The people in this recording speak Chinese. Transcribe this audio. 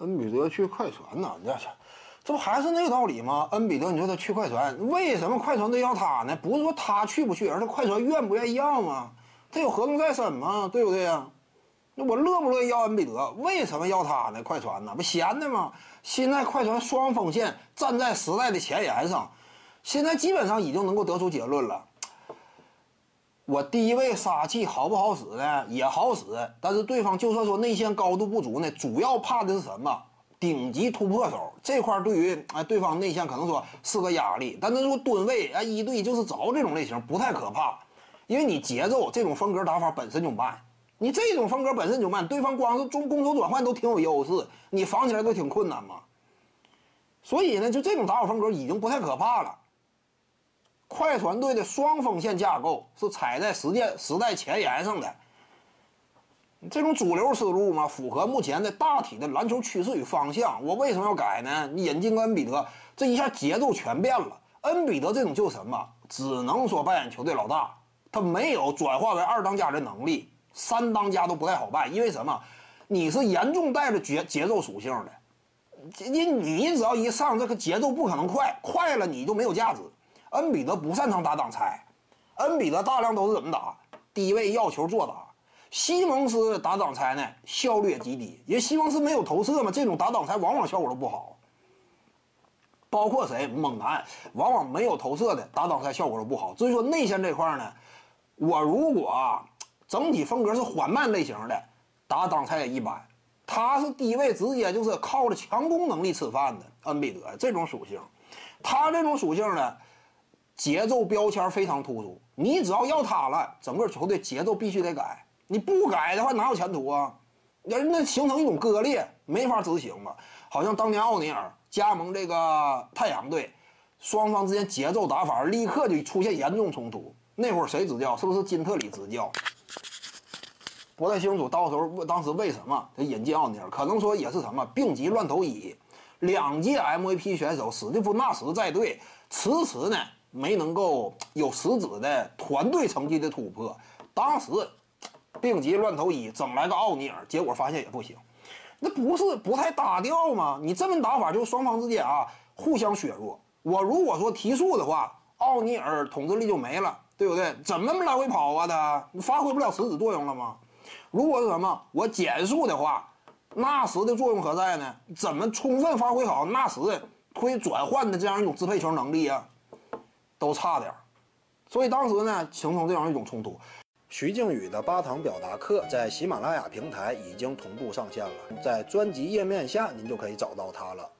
恩比德去快船呢？这这这不还是那个道理吗？恩比德，你说他去快船，为什么快船队要他呢？不是说他去不去，而是快船愿不愿意要吗？他有合同在身吗？对不对呀？那我乐不乐意要恩比德？为什么要他呢？快船呢？不闲的吗？现在快船双锋线站在时代的前沿上，现在基本上已经能够得出结论了。我低位杀气好不好使呢？也好使，但是对方就算说内线高度不足呢，主要怕的是什么？顶级突破手这块对于哎对方内线可能说是个压力，但是说吨位啊一对一就是着这种类型不太可怕，因为你节奏这种风格打法本身就慢，你这种风格本身就慢，对方光是中攻守转换都挺有优势，你防起来都挺困难嘛。所以呢，就这种打法风格已经不太可怕了。快船队的双锋线架构是踩在时间时代前沿上的，这种主流思路嘛，符合目前的大体的篮球趋势与方向。我为什么要改呢？你引进个恩比德，这一下节奏全变了。恩比德这种就什么？只能说扮演球队老大，他没有转化为二当家的能力，三当家都不太好办。因为什么？你是严重带着节节奏属性的，你你只要一上这个节奏不可能快，快了你就没有价值。恩比德不擅长打挡拆，恩比德大量都是怎么打？低位要球做打。西蒙斯打挡拆呢，效率也极低，因为西蒙斯没有投射嘛，这种打挡拆往往效果都不好。包括谁猛男，往往没有投射的打挡拆效果都不好。至于说内线这块呢，我如果啊整体风格是缓慢类型的，打挡拆也一般。他是低位直接就是靠着强攻能力吃饭的，恩比德这种属性，他这种属性呢。节奏标签非常突出，你只要要他了，整个球队节奏必须得改。你不改的话，哪有前途啊？人那形成一种割裂，没法执行嘛。好像当年奥尼尔加盟这个太阳队，双方之间节奏打法立刻就出现严重冲突。那会儿谁执教？是不是金特里执教？不太清楚。到时候当时为什么他引进奥尼尔？可能说也是什么病急乱投医，两届 MVP 选手史蒂夫纳什在队，迟迟呢。没能够有实质的团队成绩的突破，当时病急乱投医，整来个奥尼尔，结果发现也不行，那不是不太搭调吗？你这么打法，就双方之间啊互相削弱。我如果说提速的话，奥尼尔统治力就没了，对不对？怎么来回跑啊？他发挥不了实质作用了吗？如果是什么我减速的话，纳什的作用何在呢？怎么充分发挥好纳什推转换的这样一种支配球能力啊？都差点儿，所以当时呢形成这样一种冲突。徐静宇的八堂表达课在喜马拉雅平台已经同步上线了，在专辑页面下您就可以找到它了。